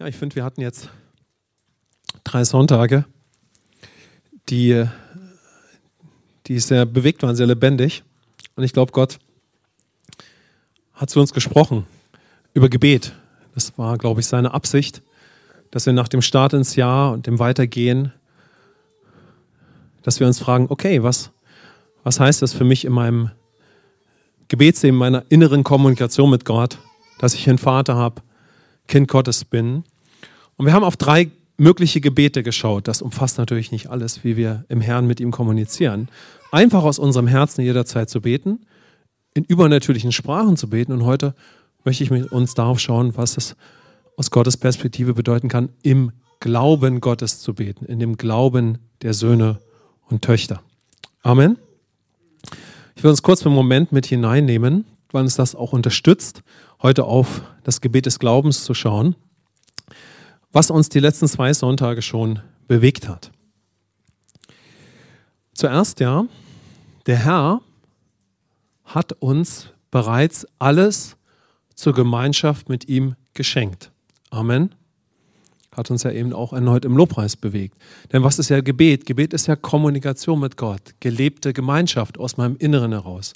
Ja, ich finde, wir hatten jetzt drei Sonntage, die, die sehr bewegt waren, sehr lebendig. Und ich glaube, Gott hat zu uns gesprochen über Gebet. Das war, glaube ich, seine Absicht, dass wir nach dem Start ins Jahr und dem Weitergehen, dass wir uns fragen, okay, was, was heißt das für mich in meinem Gebetsleben, meiner inneren Kommunikation mit Gott, dass ich einen Vater habe, Kind Gottes bin. Und wir haben auf drei mögliche Gebete geschaut. Das umfasst natürlich nicht alles, wie wir im Herrn mit ihm kommunizieren. Einfach aus unserem Herzen jederzeit zu beten, in übernatürlichen Sprachen zu beten. Und heute möchte ich mit uns darauf schauen, was es aus Gottes Perspektive bedeuten kann, im Glauben Gottes zu beten, in dem Glauben der Söhne und Töchter. Amen. Ich will uns kurz für einen Moment mit hineinnehmen, weil uns das auch unterstützt, heute auf das Gebet des Glaubens zu schauen, was uns die letzten zwei Sonntage schon bewegt hat. Zuerst ja, der Herr hat uns bereits alles zur Gemeinschaft mit ihm geschenkt. Amen. Hat uns ja eben auch erneut im Lobpreis bewegt. Denn was ist ja Gebet? Gebet ist ja Kommunikation mit Gott, gelebte Gemeinschaft aus meinem Inneren heraus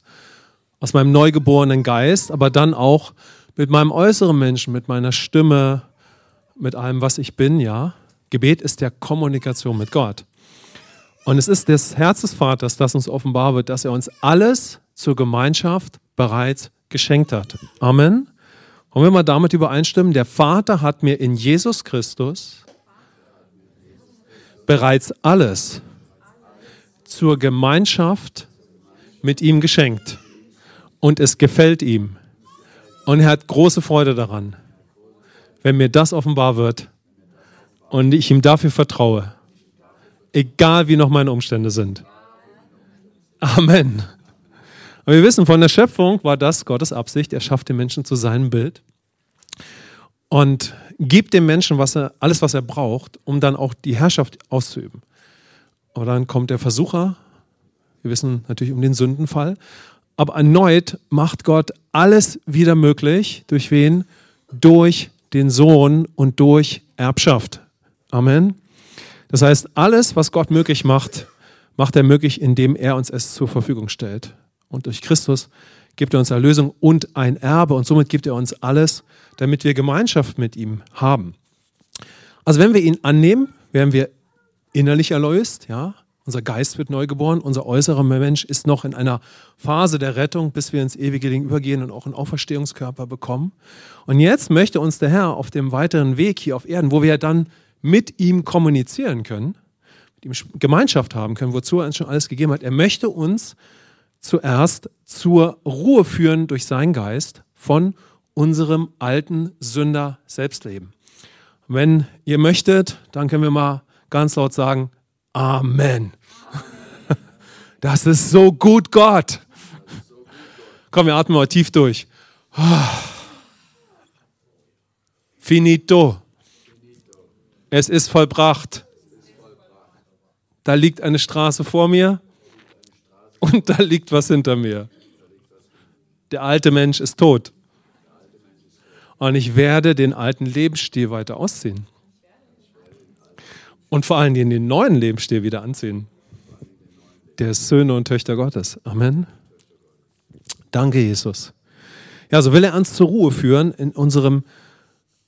aus meinem neugeborenen Geist, aber dann auch mit meinem äußeren Menschen, mit meiner Stimme, mit allem, was ich bin, ja. Gebet ist ja Kommunikation mit Gott. Und es ist des Herz des Vaters, das uns offenbar wird, dass er uns alles zur Gemeinschaft bereits geschenkt hat. Amen. Wenn wir damit übereinstimmen, der Vater hat mir in Jesus Christus bereits alles zur Gemeinschaft mit ihm geschenkt und es gefällt ihm. Und er hat große Freude daran, wenn mir das offenbar wird und ich ihm dafür vertraue, egal wie noch meine Umstände sind. Amen. Und wir wissen, von der Schöpfung war das Gottes Absicht. Er schafft den Menschen zu seinem Bild und gibt dem Menschen was er, alles, was er braucht, um dann auch die Herrschaft auszuüben. Aber dann kommt der Versucher. Wir wissen natürlich um den Sündenfall. Aber erneut macht Gott alles wieder möglich. Durch wen? Durch den Sohn und durch Erbschaft. Amen. Das heißt, alles, was Gott möglich macht, macht er möglich, indem er uns es zur Verfügung stellt. Und durch Christus gibt er uns Erlösung und ein Erbe und somit gibt er uns alles, damit wir Gemeinschaft mit ihm haben. Also wenn wir ihn annehmen, werden wir innerlich erlöst, ja, unser Geist wird neu geboren, unser äußerer Mensch ist noch in einer Phase der Rettung, bis wir ins ewige Leben übergehen und auch einen Auferstehungskörper bekommen. Und jetzt möchte uns der Herr auf dem weiteren Weg hier auf Erden, wo wir dann mit ihm kommunizieren können, mit ihm Gemeinschaft haben können, wozu er uns schon alles gegeben hat, er möchte uns zuerst zur Ruhe führen durch seinen Geist von unserem alten Sünder Selbstleben. Wenn ihr möchtet, dann können wir mal ganz laut sagen, Amen. Das ist so gut, Gott. Komm, wir atmen mal tief durch. Finito. Es ist vollbracht. Da liegt eine Straße vor mir und da liegt was hinter mir. Der alte Mensch ist tot. Und ich werde den alten Lebensstil weiter ausziehen und vor allen Dingen den neuen Lebensstil wieder anziehen. Der Söhne und Töchter Gottes. Amen. Danke, Jesus. Ja, so will er uns zur Ruhe führen in unserem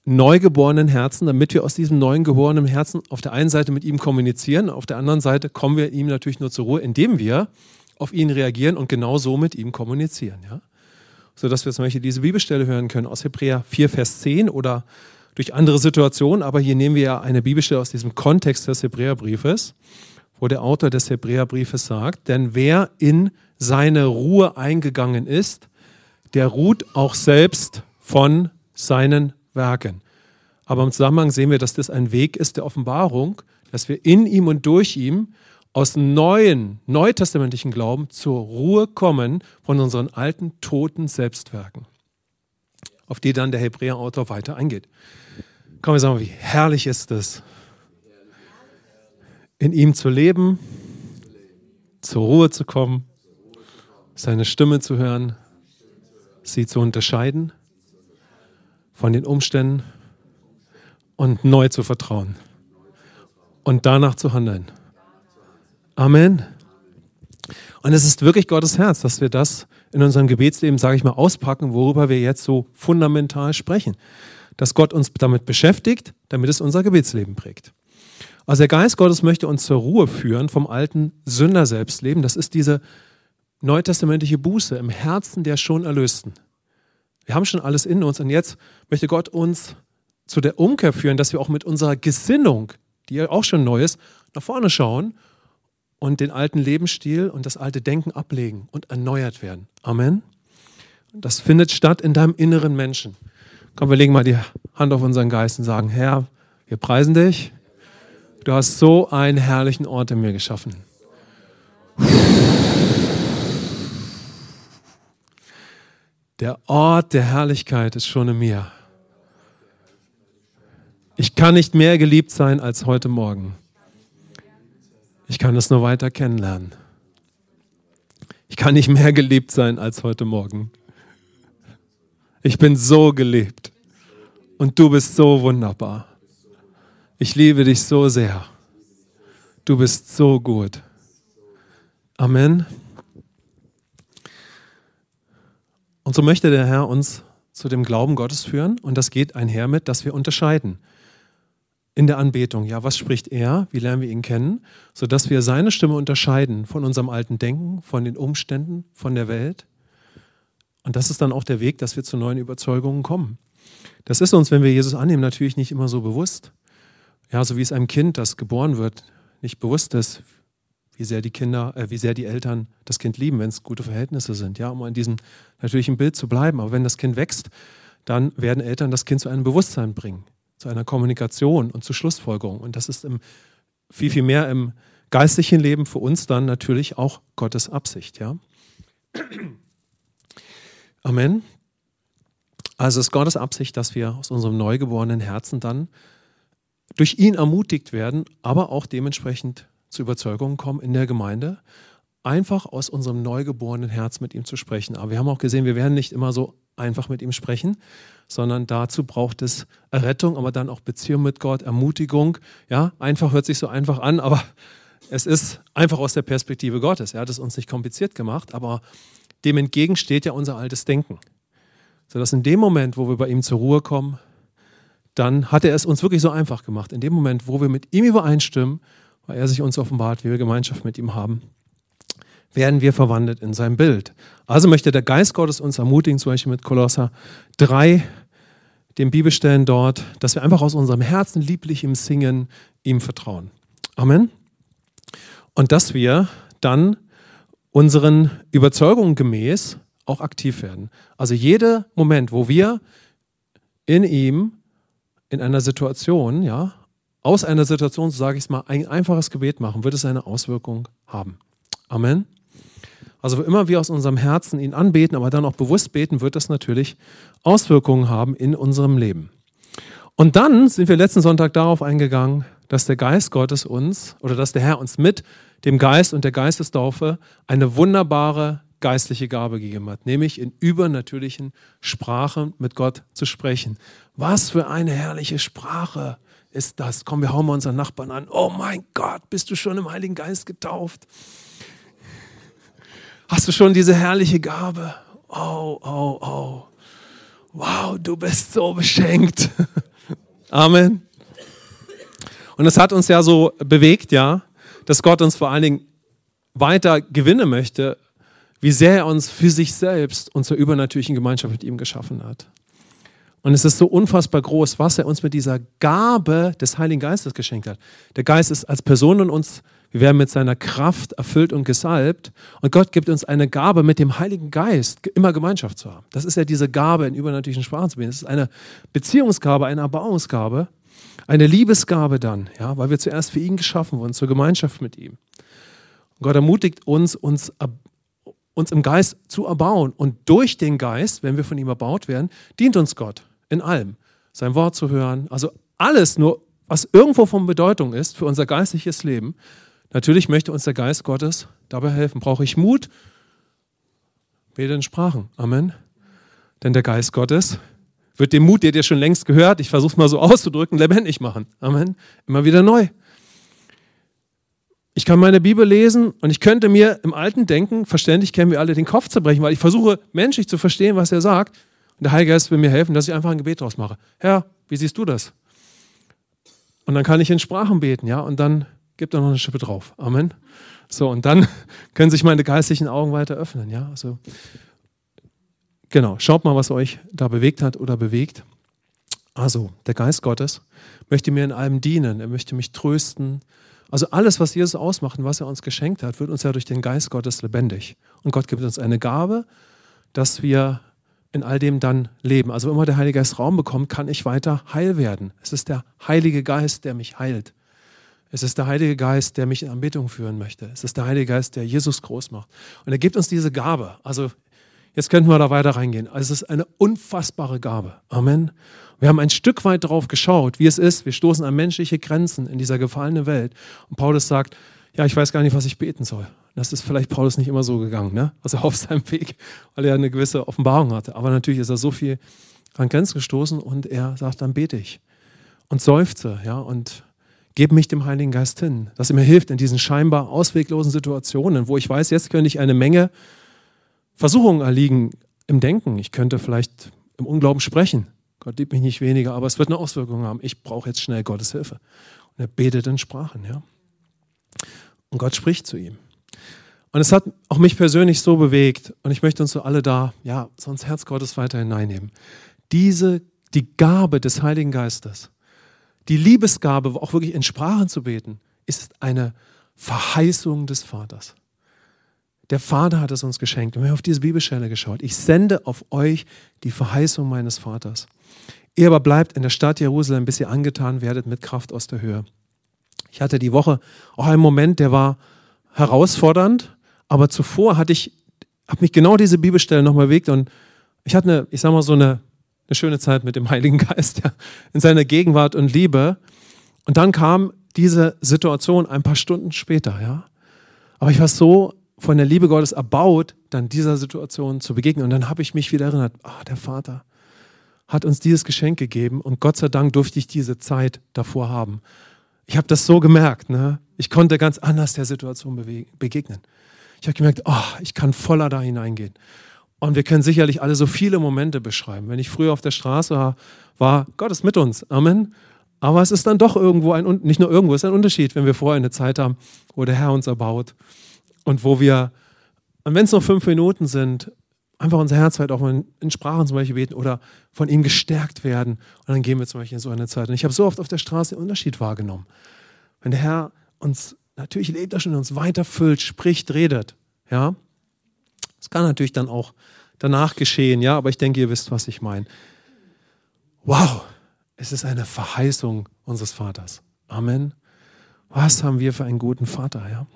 neugeborenen Herzen, damit wir aus diesem neuen geborenen Herzen auf der einen Seite mit ihm kommunizieren, auf der anderen Seite kommen wir ihm natürlich nur zur Ruhe, indem wir auf ihn reagieren und genau so mit ihm kommunizieren. Ja? Sodass wir zum Beispiel diese Bibelstelle hören können aus Hebräer 4, Vers 10 oder durch andere Situationen, aber hier nehmen wir ja eine Bibelstelle aus diesem Kontext des Hebräerbriefes, wo der Autor des Hebräerbriefes sagt, denn wer in seine Ruhe eingegangen ist, der ruht auch selbst von seinen Werken. Aber im Zusammenhang sehen wir, dass das ein Weg ist der Offenbarung, dass wir in ihm und durch ihm aus neuen, neutestamentlichen Glauben zur Ruhe kommen von unseren alten, toten Selbstwerken, auf die dann der Hebräerautor weiter eingeht. Komm, wir sagen, wie herrlich ist es, in ihm zu leben, zur Ruhe zu kommen, seine Stimme zu hören, sie zu unterscheiden von den Umständen und neu zu vertrauen und danach zu handeln. Amen. Und es ist wirklich Gottes Herz, dass wir das in unserem Gebetsleben, sage ich mal, auspacken, worüber wir jetzt so fundamental sprechen. Dass Gott uns damit beschäftigt, damit es unser Gebetsleben prägt. Also der Geist Gottes möchte uns zur Ruhe führen vom alten Sünder-Selbstleben. Das ist diese neutestamentliche Buße im Herzen der schon Erlösten. Wir haben schon alles in uns und jetzt möchte Gott uns zu der Umkehr führen, dass wir auch mit unserer Gesinnung, die ja auch schon neu ist, nach vorne schauen und den alten Lebensstil und das alte Denken ablegen und erneuert werden. Amen. Das findet statt in deinem inneren Menschen. Komm, wir legen mal die Hand auf unseren Geist und sagen, Herr, wir preisen dich. Du hast so einen herrlichen Ort in mir geschaffen. Der Ort der Herrlichkeit ist schon in mir. Ich kann nicht mehr geliebt sein als heute Morgen. Ich kann es nur weiter kennenlernen. Ich kann nicht mehr geliebt sein als heute Morgen. Ich bin so geliebt und du bist so wunderbar. Ich liebe dich so sehr. Du bist so gut. Amen. Und so möchte der Herr uns zu dem Glauben Gottes führen und das geht einher mit, dass wir unterscheiden in der Anbetung. Ja, was spricht er? Wie lernen wir ihn kennen? Sodass wir seine Stimme unterscheiden von unserem alten Denken, von den Umständen, von der Welt. Und das ist dann auch der Weg, dass wir zu neuen Überzeugungen kommen. Das ist uns, wenn wir Jesus annehmen, natürlich nicht immer so bewusst. Ja, so wie es einem Kind, das geboren wird, nicht bewusst ist, wie sehr die Kinder, äh, wie sehr die Eltern das Kind lieben, wenn es gute Verhältnisse sind. Ja, um in diesem natürlichen Bild zu bleiben. Aber wenn das Kind wächst, dann werden Eltern das Kind zu einem Bewusstsein bringen zu einer Kommunikation und zu Schlussfolgerung. Und das ist im, viel, viel mehr im geistlichen Leben für uns dann natürlich auch Gottes Absicht. Ja? Amen. Also es ist Gottes Absicht, dass wir aus unserem neugeborenen Herzen dann durch ihn ermutigt werden, aber auch dementsprechend zu Überzeugungen kommen in der Gemeinde, einfach aus unserem neugeborenen Herz mit ihm zu sprechen. Aber wir haben auch gesehen, wir werden nicht immer so einfach mit ihm sprechen, sondern dazu braucht es Errettung, aber dann auch Beziehung mit Gott, Ermutigung. Ja, einfach hört sich so einfach an, aber es ist einfach aus der Perspektive Gottes. Er hat es uns nicht kompliziert gemacht, aber dem entgegen steht ja unser altes Denken. Sodass in dem Moment, wo wir bei ihm zur Ruhe kommen, dann hat er es uns wirklich so einfach gemacht. In dem Moment, wo wir mit ihm übereinstimmen, weil er sich uns offenbart, wie wir Gemeinschaft mit ihm haben, werden wir verwandelt in sein Bild. Also möchte der Geist Gottes uns ermutigen, zum Beispiel mit Kolosser 3, den Bibelstellen dort, dass wir einfach aus unserem Herzen lieblich im Singen ihm vertrauen. Amen. Und dass wir dann unseren Überzeugungen gemäß auch aktiv werden. Also jeder Moment, wo wir in ihm, in einer Situation, ja, aus einer Situation, so sage ich es mal, ein einfaches Gebet machen, wird es eine Auswirkung haben. Amen. Also immer wir aus unserem Herzen ihn anbeten, aber dann auch bewusst beten, wird das natürlich Auswirkungen haben in unserem Leben. Und dann sind wir letzten Sonntag darauf eingegangen, dass der Geist Gottes uns oder dass der Herr uns mit dem Geist und der Geistestaufe eine wunderbare geistliche Gabe gegeben hat, nämlich in übernatürlichen Sprachen mit Gott zu sprechen. Was für eine herrliche Sprache ist das? Komm, wir hauen mal unseren Nachbarn an. Oh mein Gott, bist du schon im Heiligen Geist getauft? Hast du schon diese herrliche Gabe? Oh, oh, oh. Wow, du bist so beschenkt. Amen. Und es hat uns ja so bewegt, ja, dass Gott uns vor allen Dingen weiter gewinnen möchte, wie sehr er uns für sich selbst und zur übernatürlichen Gemeinschaft mit ihm geschaffen hat. Und es ist so unfassbar groß, was er uns mit dieser Gabe des Heiligen Geistes geschenkt hat. Der Geist ist als Person in uns wir werden mit seiner Kraft erfüllt und gesalbt. Und Gott gibt uns eine Gabe, mit dem Heiligen Geist immer Gemeinschaft zu haben. Das ist ja diese Gabe, in übernatürlichen Sprachen zu reden. Das ist eine Beziehungsgabe, eine Erbauungsgabe, eine Liebesgabe dann, ja, weil wir zuerst für ihn geschaffen wurden, zur Gemeinschaft mit ihm. Und Gott ermutigt uns, uns, uns im Geist zu erbauen. Und durch den Geist, wenn wir von ihm erbaut werden, dient uns Gott in allem. Sein Wort zu hören, also alles nur, was irgendwo von Bedeutung ist für unser geistliches Leben, Natürlich möchte uns der Geist Gottes dabei helfen. Brauche ich Mut? Bete in Sprachen. Amen. Denn der Geist Gottes wird den Mut, der dir schon längst gehört, ich versuche es mal so auszudrücken, lebendig machen. Amen. Immer wieder neu. Ich kann meine Bibel lesen und ich könnte mir im alten Denken, verständlich kennen wir alle, den Kopf zerbrechen, weil ich versuche menschlich zu verstehen, was er sagt. Und der Heilige Geist will mir helfen, dass ich einfach ein Gebet draus mache. Herr, wie siehst du das? Und dann kann ich in Sprachen beten, ja, und dann gibt er noch eine Schippe drauf. Amen. So, und dann können sich meine geistlichen Augen weiter öffnen, ja. Also, genau, schaut mal, was euch da bewegt hat oder bewegt. Also, der Geist Gottes möchte mir in allem dienen, er möchte mich trösten, also alles, was Jesus ausmacht und was er uns geschenkt hat, wird uns ja durch den Geist Gottes lebendig. Und Gott gibt uns eine Gabe, dass wir in all dem dann leben. Also wenn immer der Heilige Geist Raum bekommt, kann ich weiter heil werden. Es ist der Heilige Geist, der mich heilt. Es ist der Heilige Geist, der mich in Anbetung führen möchte. Es ist der Heilige Geist, der Jesus groß macht. Und er gibt uns diese Gabe. Also jetzt könnten wir da weiter reingehen. Also es ist eine unfassbare Gabe. Amen. Wir haben ein Stück weit darauf geschaut, wie es ist. Wir stoßen an menschliche Grenzen in dieser gefallenen Welt. Und Paulus sagt, ja, ich weiß gar nicht, was ich beten soll. Das ist vielleicht Paulus nicht immer so gegangen, ne? also auf seinem Weg, weil er eine gewisse Offenbarung hatte. Aber natürlich ist er so viel an Grenzen gestoßen und er sagt, dann bete ich und seufze, ja, und gebe mich dem Heiligen Geist hin, dass er mir hilft in diesen scheinbar ausweglosen Situationen, wo ich weiß, jetzt könnte ich eine Menge Versuchungen erliegen im Denken. Ich könnte vielleicht im Unglauben sprechen. Gott liebt mich nicht weniger, aber es wird eine Auswirkung haben. Ich brauche jetzt schnell Gottes Hilfe. Und er betet in Sprachen, ja. Und Gott spricht zu ihm. Und es hat auch mich persönlich so bewegt und ich möchte uns so alle da, ja, so ins Herz Gottes weiter hineinnehmen. Diese, die Gabe des Heiligen Geistes, die Liebesgabe, auch wirklich in Sprachen zu beten, ist eine Verheißung des Vaters. Der Vater hat es uns geschenkt. Und wir haben auf diese Bibelstelle geschaut. Ich sende auf euch die Verheißung meines Vaters. Ihr aber bleibt in der Stadt Jerusalem, bis ihr angetan werdet mit Kraft aus der Höhe. Ich hatte die Woche auch einen Moment, der war herausfordernd, aber zuvor hatte ich, habe mich genau diese Bibelstelle nochmal bewegt und ich hatte eine, ich sag mal so eine, eine schöne Zeit mit dem Heiligen Geist, ja, in seiner Gegenwart und Liebe. Und dann kam diese Situation ein paar Stunden später, ja. Aber ich war so von der Liebe Gottes erbaut, dann dieser Situation zu begegnen. Und dann habe ich mich wieder erinnert, ah, der Vater, hat uns dieses Geschenk gegeben und Gott sei Dank durfte ich diese Zeit davor haben. Ich habe das so gemerkt, ne? ich konnte ganz anders der Situation begegnen. Ich habe gemerkt, oh, ich kann voller da hineingehen. Und wir können sicherlich alle so viele Momente beschreiben. Wenn ich früher auf der Straße war, war Gott ist mit uns. Amen. Aber es ist dann doch irgendwo ein, nicht nur irgendwo, es ist ein Unterschied, wenn wir vorher eine Zeit haben, wo der Herr uns erbaut und wo wir, und wenn es noch fünf Minuten sind, einfach unser Herz halt auch mal in Sprachen zum Beispiel beten oder von ihm gestärkt werden. Und dann gehen wir zum Beispiel in so eine Zeit. Und ich habe so oft auf der Straße den Unterschied wahrgenommen. Wenn der Herr uns, natürlich lebt er schon, uns weiterfüllt, spricht, redet. Ja, das kann natürlich dann auch danach geschehen, ja, aber ich denke, ihr wisst, was ich meine. Wow, es ist eine Verheißung unseres Vaters. Amen. Was haben wir für einen guten Vater, ja?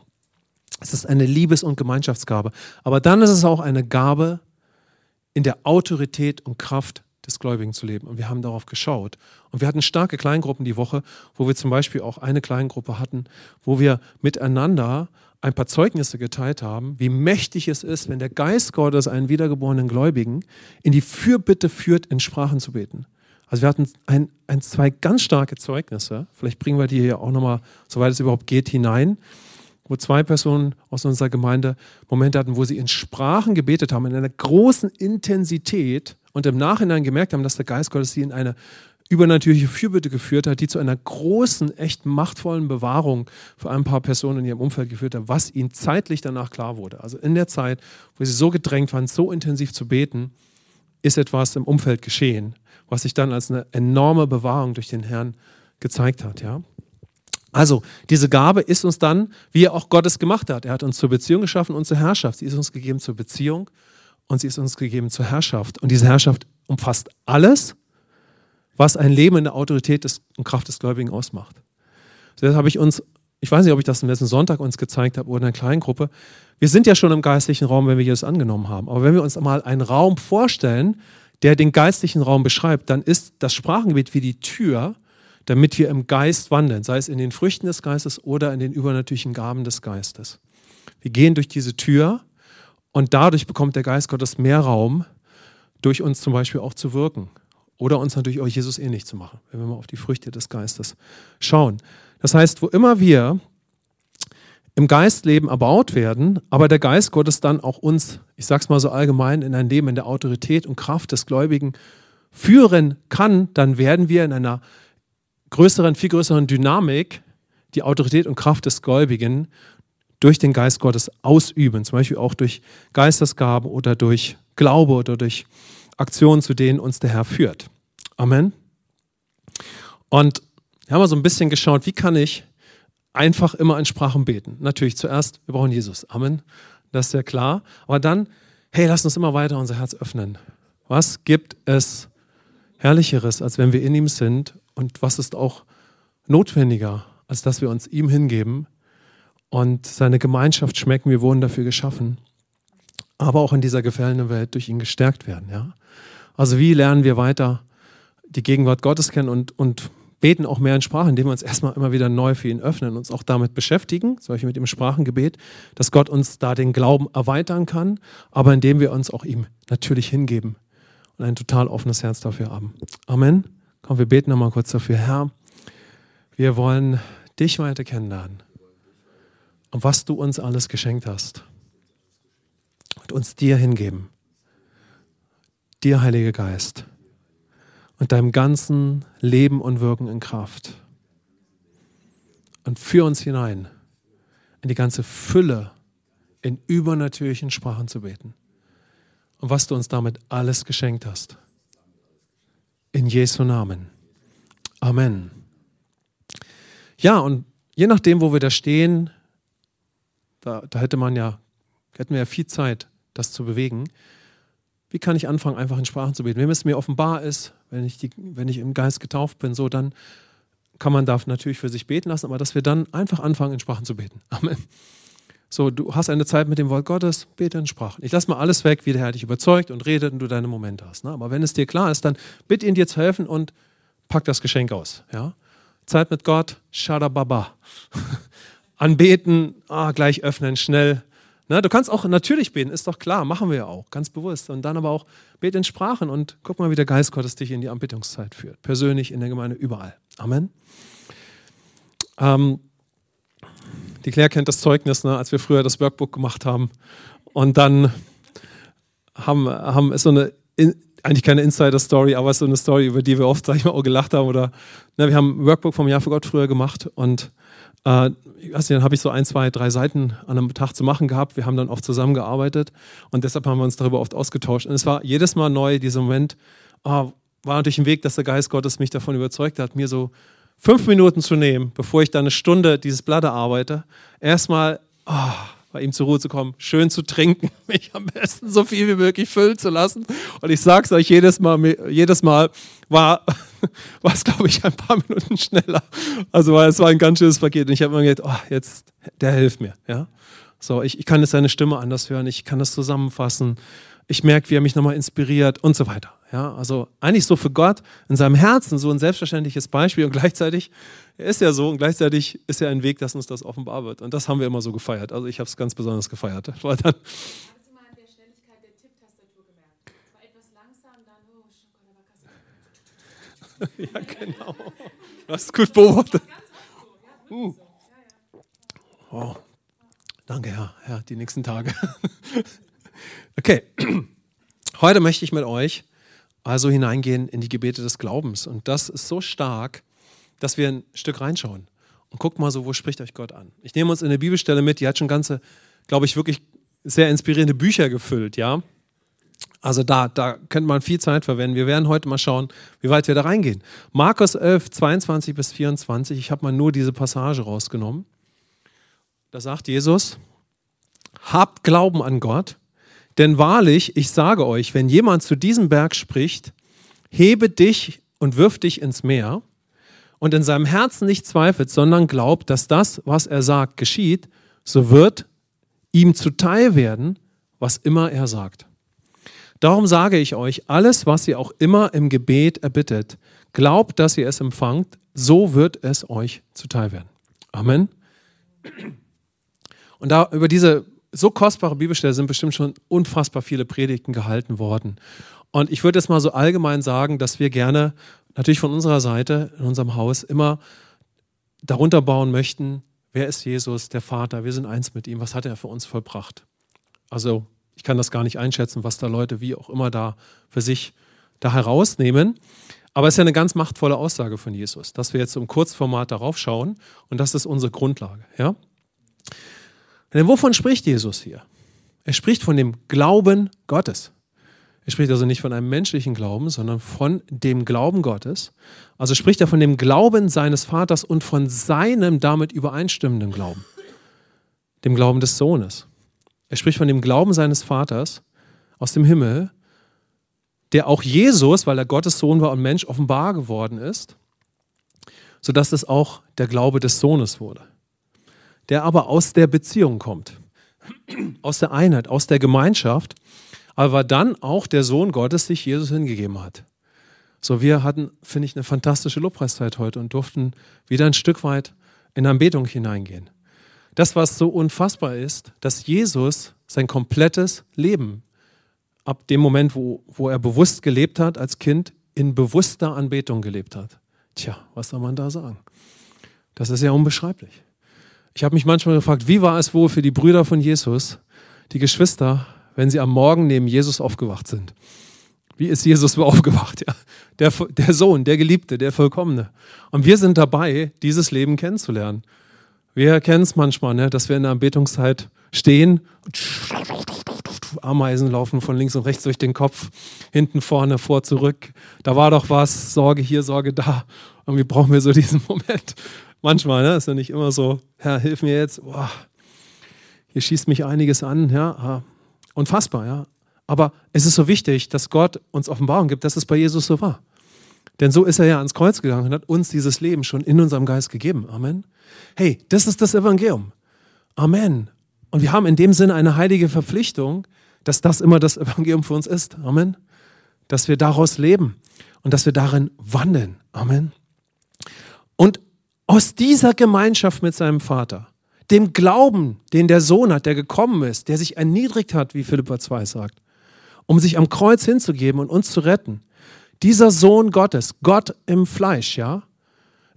Es ist eine Liebes- und Gemeinschaftsgabe. Aber dann ist es auch eine Gabe, in der Autorität und Kraft des Gläubigen zu leben. Und wir haben darauf geschaut. Und wir hatten starke Kleingruppen die Woche, wo wir zum Beispiel auch eine Kleingruppe hatten, wo wir miteinander ein paar Zeugnisse geteilt haben, wie mächtig es ist, wenn der Geist Gottes einen wiedergeborenen Gläubigen in die Fürbitte führt, in Sprachen zu beten. Also wir hatten ein, ein, zwei ganz starke Zeugnisse. Vielleicht bringen wir die hier auch nochmal, soweit es überhaupt geht, hinein wo zwei Personen aus unserer Gemeinde Momente hatten, wo sie in Sprachen gebetet haben, in einer großen Intensität und im Nachhinein gemerkt haben, dass der Geist Gottes sie in eine übernatürliche Fürbitte geführt hat, die zu einer großen, echt machtvollen Bewahrung für ein paar Personen in ihrem Umfeld geführt hat, was ihnen zeitlich danach klar wurde. Also in der Zeit, wo sie so gedrängt waren, so intensiv zu beten, ist etwas im Umfeld geschehen, was sich dann als eine enorme Bewahrung durch den Herrn gezeigt hat. Ja? Also, diese Gabe ist uns dann, wie er auch Gottes gemacht hat. Er hat uns zur Beziehung geschaffen und zur Herrschaft. Sie ist uns gegeben zur Beziehung und sie ist uns gegeben zur Herrschaft. Und diese Herrschaft umfasst alles, was ein Leben in der Autorität des, und Kraft des Gläubigen ausmacht. Das habe ich uns, ich weiß nicht, ob ich das am letzten Sonntag uns gezeigt habe oder in einer kleinen Gruppe. Wir sind ja schon im geistlichen Raum, wenn wir Jesus angenommen haben. Aber wenn wir uns mal einen Raum vorstellen, der den geistlichen Raum beschreibt, dann ist das Sprachengebiet wie die Tür, damit wir im Geist wandeln, sei es in den Früchten des Geistes oder in den übernatürlichen Gaben des Geistes. Wir gehen durch diese Tür und dadurch bekommt der Geist Gottes mehr Raum, durch uns zum Beispiel auch zu wirken. Oder uns natürlich auch Jesus ähnlich zu machen, wenn wir mal auf die Früchte des Geistes schauen. Das heißt, wo immer wir im Geistleben erbaut werden, aber der Geist Gottes dann auch uns, ich sag's mal so allgemein, in ein Leben in der Autorität und Kraft des Gläubigen führen kann, dann werden wir in einer größeren, viel größeren Dynamik die Autorität und Kraft des Gläubigen durch den Geist Gottes ausüben, zum Beispiel auch durch Geistesgaben oder durch Glaube oder durch Aktionen, zu denen uns der Herr führt. Amen. Und wir haben mal so ein bisschen geschaut, wie kann ich einfach immer in Sprachen beten. Natürlich zuerst, wir brauchen Jesus. Amen. Das ist ja klar. Aber dann, hey, lass uns immer weiter unser Herz öffnen. Was gibt es Herrlicheres, als wenn wir in ihm sind? Und was ist auch notwendiger, als dass wir uns ihm hingeben und seine Gemeinschaft schmecken? Wir wurden dafür geschaffen. Aber auch in dieser gefallenen Welt durch ihn gestärkt werden. Ja? Also wie lernen wir weiter die Gegenwart Gottes kennen und, und beten auch mehr in Sprachen, indem wir uns erstmal immer wieder neu für ihn öffnen, uns auch damit beschäftigen, Beispiel mit dem Sprachengebet, dass Gott uns da den Glauben erweitern kann, aber indem wir uns auch ihm natürlich hingeben und ein total offenes Herz dafür haben. Amen. Komm, wir beten nochmal kurz dafür. Herr, wir wollen dich weiter kennenlernen was du uns alles geschenkt hast und uns dir hingeben dir, Heiliger Geist, und deinem ganzen Leben und Wirken in Kraft. Und führ uns hinein in die ganze Fülle in übernatürlichen Sprachen zu beten. Und was du uns damit alles geschenkt hast. In Jesu Namen. Amen. Ja, und je nachdem, wo wir da stehen, da, da hätte man ja, hätten wir ja viel Zeit, das zu bewegen. Wie kann ich anfangen, einfach in Sprachen zu beten? Wenn es mir offenbar ist, wenn ich, die, wenn ich im Geist getauft bin, so dann kann man da natürlich für sich beten lassen, aber dass wir dann einfach anfangen, in Sprachen zu beten. Amen. So, du hast eine Zeit mit dem Wort Gottes, bete in Sprachen. Ich lasse mal alles weg, wie der Herr dich überzeugt und redet und du deine Momente hast. Ne? Aber wenn es dir klar ist, dann bitte ihn dir zu helfen und pack das Geschenk aus. Ja? Zeit mit Gott, Shadababa. Anbeten, ah, gleich öffnen, schnell, na, du kannst auch natürlich beten, ist doch klar, machen wir ja auch, ganz bewusst. Und dann aber auch bete in Sprachen und guck mal, wie der Geist Gottes dich in die Anbetungszeit führt. Persönlich, in der Gemeinde, überall. Amen. Ähm, die Claire kennt das Zeugnis, ne, als wir früher das Workbook gemacht haben. Und dann haben, haben ist so eine, in, eigentlich keine Insider-Story, aber so eine Story, über die wir oft, sag ich mal, auch gelacht haben. Oder ne, wir haben ein Workbook vom Jahr für Gott früher gemacht und äh, nicht, dann habe ich so ein, zwei, drei Seiten an einem Tag zu machen gehabt. Wir haben dann oft zusammengearbeitet und deshalb haben wir uns darüber oft ausgetauscht. Und es war jedes Mal neu, dieser Moment, oh, war natürlich ein Weg, dass der Geist Gottes mich davon überzeugt hat, mir so fünf Minuten zu nehmen, bevor ich dann eine Stunde dieses Blatt arbeite, erstmal oh, bei ihm zur Ruhe zu kommen, schön zu trinken, mich am besten so viel wie möglich füllen zu lassen. Und ich sage es euch jedes Mal, jedes Mal war war es, glaube ich, ein paar Minuten schneller. Also es war ein ganz schönes Paket. Und ich habe mir gedacht, oh, jetzt, der hilft mir. Ja? So, ich, ich kann jetzt seine Stimme anders hören, ich kann das zusammenfassen. Ich merke, wie er mich nochmal inspiriert und so weiter. Ja, also eigentlich so für Gott in seinem Herzen so ein selbstverständliches Beispiel und gleichzeitig, er ist ja so und gleichzeitig ist er ein Weg, dass uns das offenbar wird. Und das haben wir immer so gefeiert. Also ich habe es ganz besonders gefeiert. Weil dann ja, genau. Du hast es gut beobachtet. Uh. Oh. Danke, Herr. Ja, die nächsten Tage. okay. Heute möchte ich mit euch also hineingehen in die Gebete des Glaubens. Und das ist so stark, dass wir ein Stück reinschauen. Und guckt mal so, wo spricht euch Gott an? Ich nehme uns in eine Bibelstelle mit, die hat schon ganze, glaube ich, wirklich sehr inspirierende Bücher gefüllt, ja. Also da, da könnte man viel Zeit verwenden. Wir werden heute mal schauen, wie weit wir da reingehen. Markus 11, 22 bis 24, ich habe mal nur diese Passage rausgenommen. Da sagt Jesus, habt Glauben an Gott, denn wahrlich, ich sage euch, wenn jemand zu diesem Berg spricht, hebe dich und wirf dich ins Meer und in seinem Herzen nicht zweifelt, sondern glaubt, dass das, was er sagt, geschieht, so wird ihm zuteil werden, was immer er sagt. Darum sage ich euch, alles, was ihr auch immer im Gebet erbittet, glaubt, dass ihr es empfangt, so wird es euch zuteil werden. Amen. Und da über diese so kostbare Bibelstelle sind bestimmt schon unfassbar viele Predigten gehalten worden. Und ich würde jetzt mal so allgemein sagen, dass wir gerne, natürlich von unserer Seite, in unserem Haus, immer darunter bauen möchten, wer ist Jesus, der Vater, wir sind eins mit ihm, was hat er für uns vollbracht. Also ich kann das gar nicht einschätzen, was da Leute wie auch immer da für sich da herausnehmen. Aber es ist ja eine ganz machtvolle Aussage von Jesus, dass wir jetzt im Kurzformat darauf schauen und das ist unsere Grundlage. Ja? Denn wovon spricht Jesus hier? Er spricht von dem Glauben Gottes. Er spricht also nicht von einem menschlichen Glauben, sondern von dem Glauben Gottes. Also spricht er von dem Glauben seines Vaters und von seinem damit übereinstimmenden Glauben, dem Glauben des Sohnes. Er spricht von dem Glauben seines Vaters aus dem Himmel, der auch Jesus, weil er Gottes Sohn war und Mensch, offenbar geworden ist, sodass es auch der Glaube des Sohnes wurde, der aber aus der Beziehung kommt, aus der Einheit, aus der Gemeinschaft, aber dann auch der Sohn Gottes sich Jesus hingegeben hat. So, wir hatten, finde ich, eine fantastische Lobpreiszeit heute und durften wieder ein Stück weit in Anbetung hineingehen. Das, was so unfassbar ist, dass Jesus sein komplettes Leben ab dem Moment, wo, wo er bewusst gelebt hat, als Kind, in bewusster Anbetung gelebt hat. Tja, was soll man da sagen? Das ist ja unbeschreiblich. Ich habe mich manchmal gefragt, wie war es wohl für die Brüder von Jesus, die Geschwister, wenn sie am Morgen neben Jesus aufgewacht sind? Wie ist Jesus aufgewacht? Ja, der, der Sohn, der Geliebte, der Vollkommene. Und wir sind dabei, dieses Leben kennenzulernen. Wir kennen es manchmal, ne, dass wir in der Anbetungszeit stehen Ameisen laufen von links und rechts durch den Kopf, hinten, vorne, vor, zurück. Da war doch was, Sorge hier, Sorge da. Irgendwie brauchen wir so diesen Moment. Manchmal, ne? ist ja nicht immer so, Herr, hilf mir jetzt. Boah, hier schießt mich einiges an. Ja? Unfassbar, ja. Aber es ist so wichtig, dass Gott uns Offenbarung gibt, dass es bei Jesus so war. Denn so ist er ja ans Kreuz gegangen und hat uns dieses Leben schon in unserem Geist gegeben. Amen. Hey, das ist das Evangelium. Amen. Und wir haben in dem Sinne eine heilige Verpflichtung, dass das immer das Evangelium für uns ist. Amen. Dass wir daraus leben und dass wir darin wandeln. Amen. Und aus dieser Gemeinschaft mit seinem Vater, dem Glauben, den der Sohn hat, der gekommen ist, der sich erniedrigt hat, wie Philippa 2 sagt, um sich am Kreuz hinzugeben und uns zu retten. Dieser Sohn Gottes, Gott im Fleisch, ja,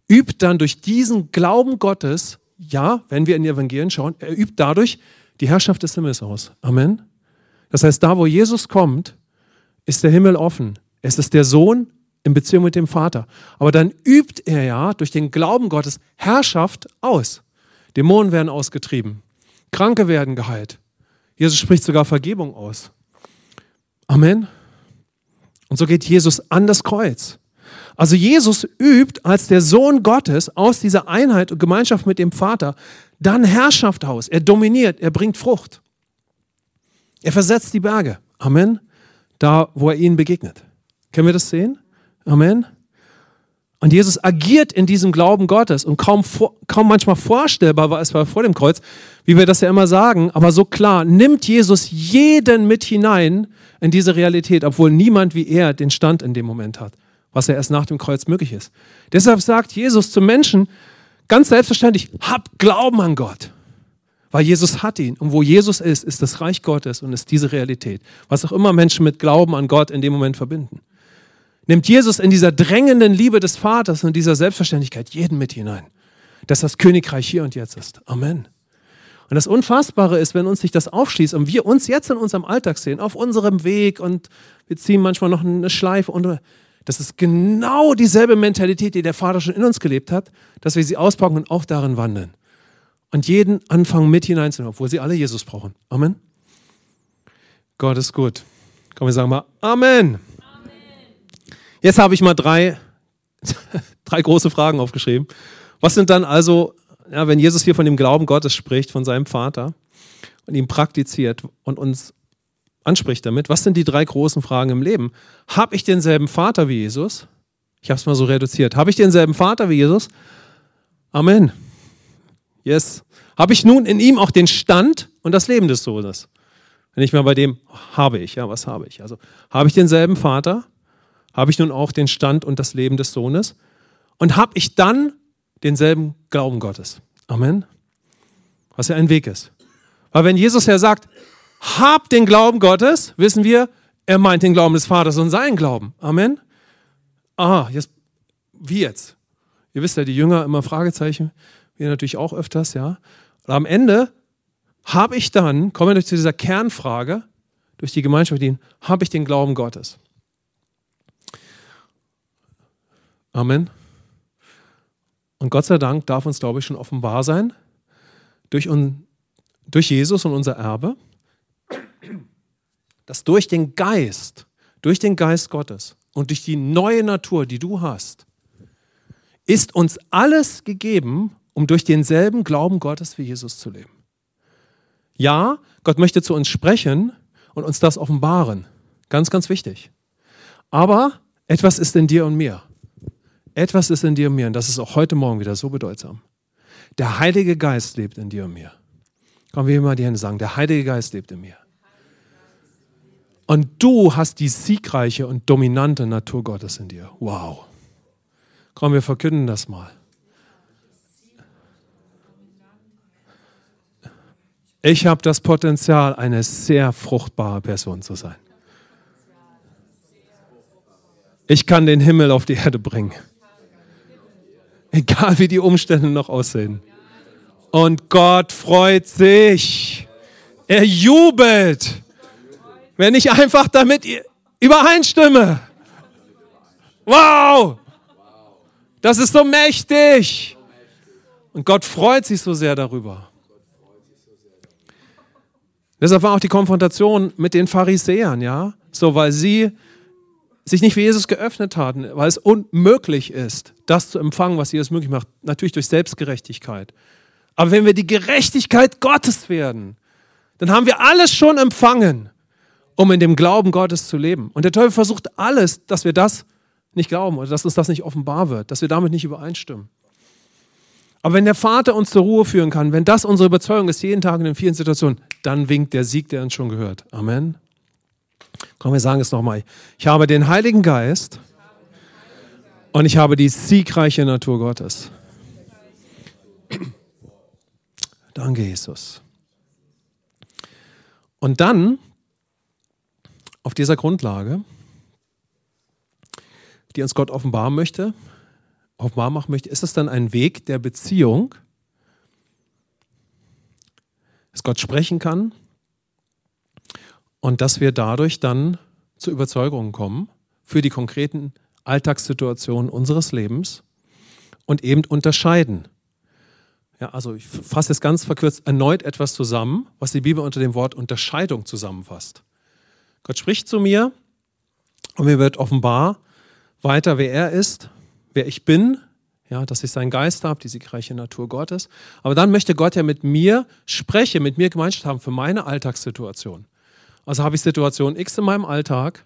übt dann durch diesen Glauben Gottes, ja, wenn wir in die Evangelien schauen, er übt dadurch die Herrschaft des Himmels aus. Amen. Das heißt, da wo Jesus kommt, ist der Himmel offen. Es ist der Sohn in Beziehung mit dem Vater. Aber dann übt er ja durch den Glauben Gottes Herrschaft aus. Dämonen werden ausgetrieben. Kranke werden geheilt. Jesus spricht sogar Vergebung aus. Amen. Und so geht Jesus an das Kreuz. Also Jesus übt als der Sohn Gottes aus dieser Einheit und Gemeinschaft mit dem Vater dann Herrschaft aus. Er dominiert, er bringt Frucht. Er versetzt die Berge. Amen. Da, wo er ihnen begegnet. Können wir das sehen? Amen. Und Jesus agiert in diesem Glauben Gottes und kaum, kaum manchmal vorstellbar war es war vor dem Kreuz, wie wir das ja immer sagen, aber so klar nimmt Jesus jeden mit hinein in diese Realität, obwohl niemand wie er den Stand in dem Moment hat was ja erst nach dem Kreuz möglich ist. Deshalb sagt Jesus zum Menschen ganz selbstverständlich, hab Glauben an Gott. Weil Jesus hat ihn. Und wo Jesus ist, ist das Reich Gottes und ist diese Realität. Was auch immer Menschen mit Glauben an Gott in dem Moment verbinden. Nimmt Jesus in dieser drängenden Liebe des Vaters und dieser Selbstverständlichkeit jeden mit hinein. Dass das Königreich hier und jetzt ist. Amen. Und das Unfassbare ist, wenn uns sich das aufschließt und wir uns jetzt in unserem Alltag sehen, auf unserem Weg und wir ziehen manchmal noch eine Schleife und das ist genau dieselbe Mentalität, die der Vater schon in uns gelebt hat, dass wir sie auspacken und auch darin wandeln. Und jeden anfangen mit hineinzunehmen, obwohl sie alle Jesus brauchen. Amen. Gott ist gut. Komm, wir sagen mal Amen. Jetzt habe ich mal drei, drei große Fragen aufgeschrieben. Was sind dann also, ja, wenn Jesus hier von dem Glauben Gottes spricht, von seinem Vater und ihn praktiziert und uns anspricht damit, was sind die drei großen Fragen im Leben? Habe ich denselben Vater wie Jesus? Ich habe es mal so reduziert. Habe ich denselben Vater wie Jesus? Amen. Yes. Habe ich nun in ihm auch den Stand und das Leben des Sohnes? Wenn ich mal bei dem habe ich, ja, was habe ich? Also habe ich denselben Vater? Habe ich nun auch den Stand und das Leben des Sohnes? Und habe ich dann denselben Glauben Gottes? Amen. Was ja ein Weg ist. Weil wenn Jesus ja sagt, hab den Glauben Gottes, wissen wir, Er meint den Glauben des Vaters und seinen Glauben. Amen. Ah, jetzt, wie jetzt? Ihr wisst ja, die Jünger immer Fragezeichen, wir natürlich auch öfters, ja. Und am Ende habe ich dann, kommen wir durch zu dieser Kernfrage, durch die Gemeinschaft mit ihnen, habe ich den Glauben Gottes. Amen. Und Gott sei Dank darf uns, glaube ich, schon offenbar sein, durch, un, durch Jesus und unser Erbe, dass durch den Geist, durch den Geist Gottes und durch die neue Natur, die du hast, ist uns alles gegeben, um durch denselben Glauben Gottes wie Jesus zu leben. Ja, Gott möchte zu uns sprechen und uns das offenbaren. Ganz, ganz wichtig. Aber etwas ist in dir und mir. Etwas ist in dir und mir und das ist auch heute Morgen wieder so bedeutsam. Der Heilige Geist lebt in dir und mir. Komm, wir mal die Hände sagen, der Heilige Geist lebt in mir. Und du hast die siegreiche und dominante Natur Gottes in dir. Wow. Komm, wir verkünden das mal. Ich habe das Potenzial, eine sehr fruchtbare Person zu sein. Ich kann den Himmel auf die Erde bringen. Egal wie die Umstände noch aussehen. Und Gott freut sich. Er jubelt, wenn ich einfach damit übereinstimme. Wow! Das ist so mächtig. Und Gott freut sich so sehr darüber. Deshalb war auch die Konfrontation mit den Pharisäern, ja, so weil sie sich nicht für Jesus geöffnet hatten, weil es unmöglich ist, das zu empfangen, was Jesus möglich macht, natürlich durch Selbstgerechtigkeit. Aber wenn wir die Gerechtigkeit Gottes werden, dann haben wir alles schon empfangen, um in dem Glauben Gottes zu leben. Und der Teufel versucht alles, dass wir das nicht glauben oder dass uns das nicht offenbar wird, dass wir damit nicht übereinstimmen. Aber wenn der Vater uns zur Ruhe führen kann, wenn das unsere Überzeugung ist, jeden Tag in den vielen Situationen, dann winkt der Sieg, der uns schon gehört. Amen. Komm, wir sagen es nochmal. Ich habe den Heiligen Geist und ich habe die siegreiche Natur Gottes. Danke, Jesus. Und dann, auf dieser Grundlage, die uns Gott offenbaren möchte, offenbar machen möchte, ist es dann ein Weg der Beziehung, dass Gott sprechen kann und dass wir dadurch dann zu Überzeugungen kommen für die konkreten Alltagssituationen unseres Lebens und eben unterscheiden. Ja, also ich fasse jetzt ganz verkürzt erneut etwas zusammen, was die Bibel unter dem Wort Unterscheidung zusammenfasst. Gott spricht zu mir und mir wird offenbar weiter, wer er ist, wer ich bin, ja, dass ich seinen Geist habe, die siegreiche Natur Gottes. Aber dann möchte Gott ja mit mir sprechen, mit mir Gemeinschaft haben für meine Alltagssituation. Also habe ich Situation X in meinem Alltag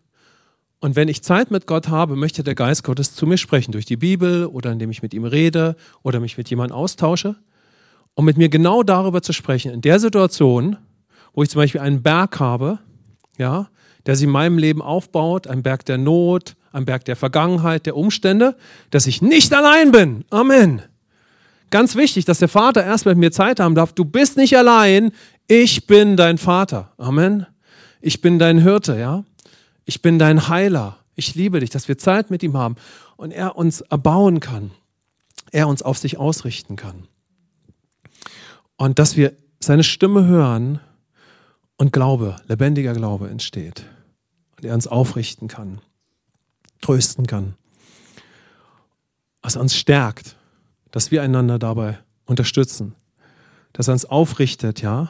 und wenn ich Zeit mit Gott habe, möchte der Geist Gottes zu mir sprechen, durch die Bibel oder indem ich mit ihm rede oder mich mit jemandem austausche, um mit mir genau darüber zu sprechen. In der Situation, wo ich zum Beispiel einen Berg habe, ja, der sich in meinem Leben aufbaut, ein Berg der Not, am Berg der Vergangenheit, der Umstände, dass ich nicht allein bin. Amen. Ganz wichtig, dass der Vater erst mit mir Zeit haben darf. Du bist nicht allein. Ich bin dein Vater. Amen. Ich bin dein Hirte, ja. Ich bin dein Heiler. Ich liebe dich, dass wir Zeit mit ihm haben und er uns erbauen kann. Er uns auf sich ausrichten kann. Und dass wir seine Stimme hören und Glaube, lebendiger Glaube entsteht. Und er uns aufrichten kann trösten kann. Was uns stärkt, dass wir einander dabei unterstützen, dass er uns aufrichtet, ja,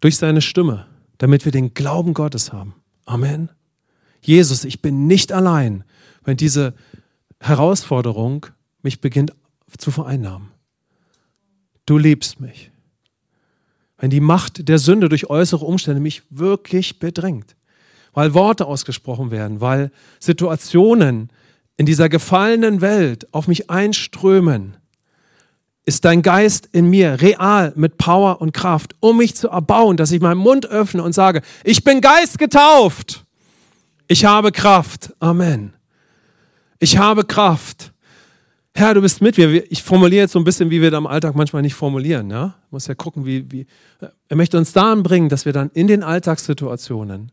durch seine Stimme, damit wir den Glauben Gottes haben. Amen. Jesus, ich bin nicht allein, wenn diese Herausforderung mich beginnt zu vereinnahmen. Du liebst mich. Wenn die Macht der Sünde durch äußere Umstände mich wirklich bedrängt weil Worte ausgesprochen werden, weil Situationen in dieser gefallenen Welt auf mich einströmen, ist dein Geist in mir real mit Power und Kraft, um mich zu erbauen, dass ich meinen Mund öffne und sage, ich bin Geist getauft. Ich habe Kraft. Amen. Ich habe Kraft. Herr, du bist mit mir. Ich formuliere jetzt so ein bisschen, wie wir da im Alltag manchmal nicht formulieren. Ja? Muss ja gucken, wie, wie. Er möchte uns dahin bringen, dass wir dann in den Alltagssituationen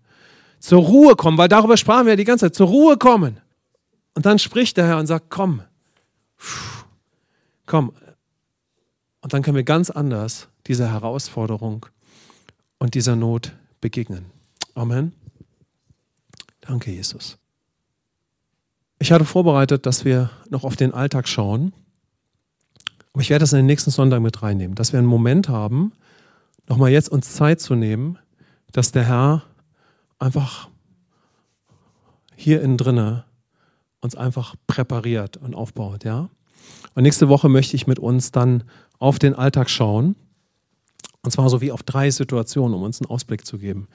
zur Ruhe kommen, weil darüber sprachen wir die ganze Zeit, zur Ruhe kommen. Und dann spricht der Herr und sagt, komm, komm. Und dann können wir ganz anders dieser Herausforderung und dieser Not begegnen. Amen. Danke, Jesus. Ich hatte vorbereitet, dass wir noch auf den Alltag schauen. Aber ich werde das in den nächsten Sonntag mit reinnehmen, dass wir einen Moment haben, nochmal jetzt uns Zeit zu nehmen, dass der Herr einfach hier innen drinne uns einfach präpariert und aufbaut, ja. Und nächste Woche möchte ich mit uns dann auf den Alltag schauen. Und zwar so wie auf drei Situationen, um uns einen Ausblick zu geben.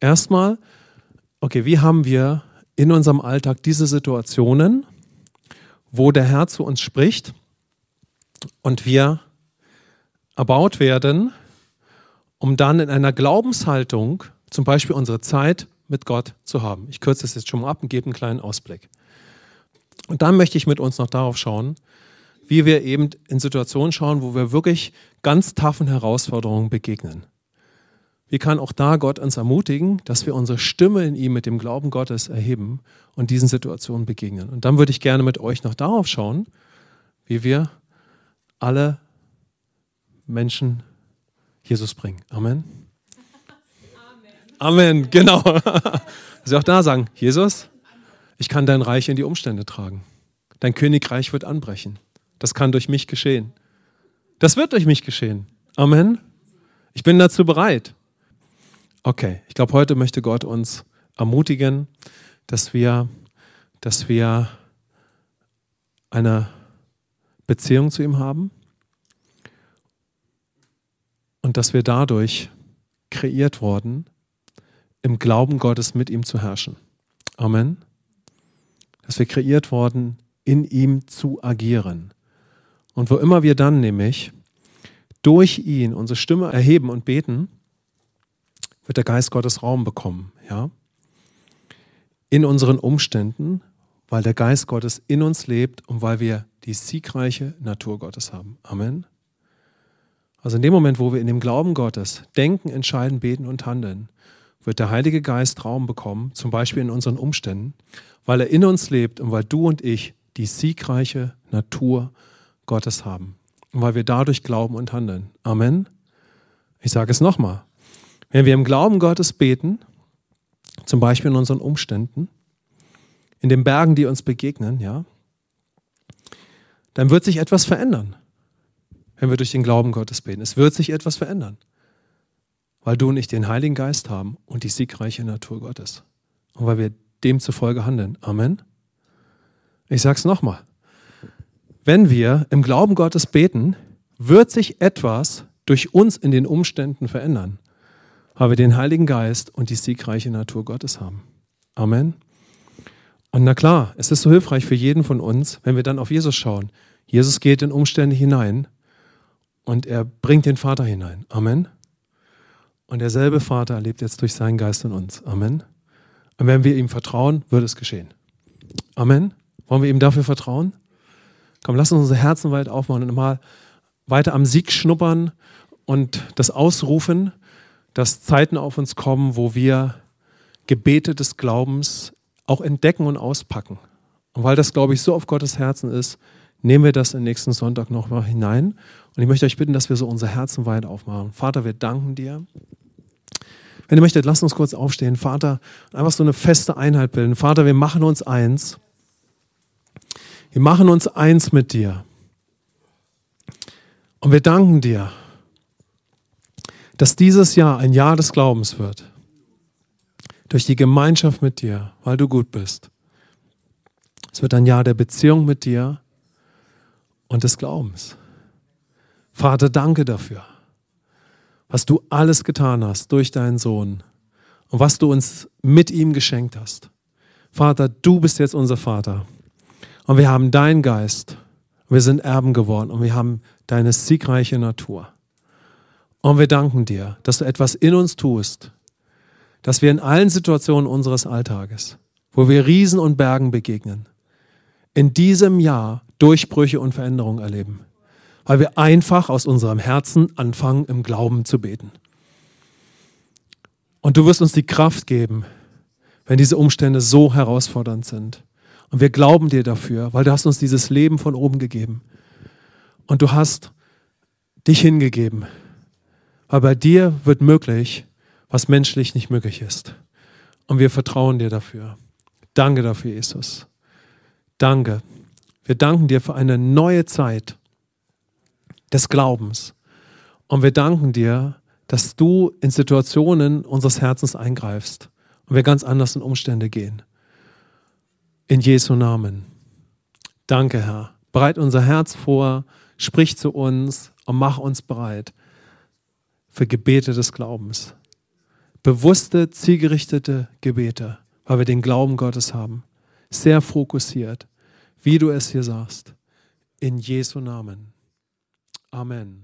Erstmal, okay, wie haben wir in unserem Alltag diese Situationen, wo der Herr zu uns spricht und wir erbaut werden, um dann in einer Glaubenshaltung zum Beispiel unsere Zeit mit Gott zu haben. Ich kürze es jetzt schon mal ab und gebe einen kleinen Ausblick. Und dann möchte ich mit uns noch darauf schauen, wie wir eben in Situationen schauen, wo wir wirklich ganz taffen Herausforderungen begegnen. Wie kann auch da Gott uns ermutigen, dass wir unsere Stimme in ihm mit dem Glauben Gottes erheben und diesen Situationen begegnen? Und dann würde ich gerne mit euch noch darauf schauen, wie wir alle Menschen Jesus bringen. Amen. Amen, genau. Sie auch da sagen, Jesus, ich kann dein Reich in die Umstände tragen. Dein Königreich wird anbrechen. Das kann durch mich geschehen. Das wird durch mich geschehen. Amen. Ich bin dazu bereit. Okay, ich glaube, heute möchte Gott uns ermutigen, dass wir, dass wir eine Beziehung zu ihm haben und dass wir dadurch kreiert worden, im Glauben Gottes mit ihm zu herrschen. Amen. Dass wir kreiert worden, in ihm zu agieren. Und wo immer wir dann nämlich durch ihn unsere Stimme erheben und beten, wird der Geist Gottes Raum bekommen, ja? In unseren Umständen, weil der Geist Gottes in uns lebt und weil wir die siegreiche Natur Gottes haben. Amen. Also in dem Moment, wo wir in dem Glauben Gottes denken, entscheiden, beten und handeln, wird der Heilige Geist Raum bekommen, zum Beispiel in unseren Umständen, weil er in uns lebt und weil du und ich die siegreiche Natur Gottes haben. Und weil wir dadurch glauben und handeln. Amen. Ich sage es nochmal. Wenn wir im Glauben Gottes beten, zum Beispiel in unseren Umständen, in den Bergen, die uns begegnen, ja, dann wird sich etwas verändern, wenn wir durch den Glauben Gottes beten. Es wird sich etwas verändern weil du und ich den Heiligen Geist haben und die siegreiche Natur Gottes. Und weil wir demzufolge handeln. Amen. Ich sage es nochmal. Wenn wir im Glauben Gottes beten, wird sich etwas durch uns in den Umständen verändern, weil wir den Heiligen Geist und die siegreiche Natur Gottes haben. Amen. Und na klar, es ist so hilfreich für jeden von uns, wenn wir dann auf Jesus schauen. Jesus geht in Umstände hinein und er bringt den Vater hinein. Amen. Und derselbe Vater lebt jetzt durch seinen Geist in uns. Amen. Und wenn wir ihm vertrauen, wird es geschehen. Amen. Wollen wir ihm dafür vertrauen? Komm, lass uns unsere Herzen weit aufmachen und mal weiter am Sieg schnuppern und das ausrufen, dass Zeiten auf uns kommen, wo wir Gebete des Glaubens auch entdecken und auspacken. Und weil das, glaube ich, so auf Gottes Herzen ist, nehmen wir das im nächsten Sonntag noch mal hinein. Und ich möchte euch bitten, dass wir so unser Herzen weit aufmachen. Vater, wir danken dir. Wenn ihr möchtet, lasst uns kurz aufstehen. Vater, einfach so eine feste Einheit bilden. Vater, wir machen uns eins. Wir machen uns eins mit dir. Und wir danken dir, dass dieses Jahr ein Jahr des Glaubens wird. Durch die Gemeinschaft mit dir, weil du gut bist. Es wird ein Jahr der Beziehung mit dir und des Glaubens. Vater, danke dafür, was du alles getan hast durch deinen Sohn und was du uns mit ihm geschenkt hast. Vater, du bist jetzt unser Vater und wir haben deinen Geist. Wir sind Erben geworden und wir haben deine siegreiche Natur. Und wir danken dir, dass du etwas in uns tust, dass wir in allen Situationen unseres Alltages, wo wir Riesen und Bergen begegnen, in diesem Jahr Durchbrüche und Veränderungen erleben weil wir einfach aus unserem Herzen anfangen, im Glauben zu beten. Und du wirst uns die Kraft geben, wenn diese Umstände so herausfordernd sind. Und wir glauben dir dafür, weil du hast uns dieses Leben von oben gegeben. Und du hast dich hingegeben. Weil bei dir wird möglich, was menschlich nicht möglich ist. Und wir vertrauen dir dafür. Danke dafür, Jesus. Danke. Wir danken dir für eine neue Zeit des Glaubens. Und wir danken dir, dass du in Situationen unseres Herzens eingreifst und wir ganz anders in Umstände gehen. In Jesu Namen. Danke, Herr. Bereit unser Herz vor, sprich zu uns und mach uns bereit für Gebete des Glaubens. Bewusste, zielgerichtete Gebete, weil wir den Glauben Gottes haben. Sehr fokussiert, wie du es hier sagst. In Jesu Namen. Amen.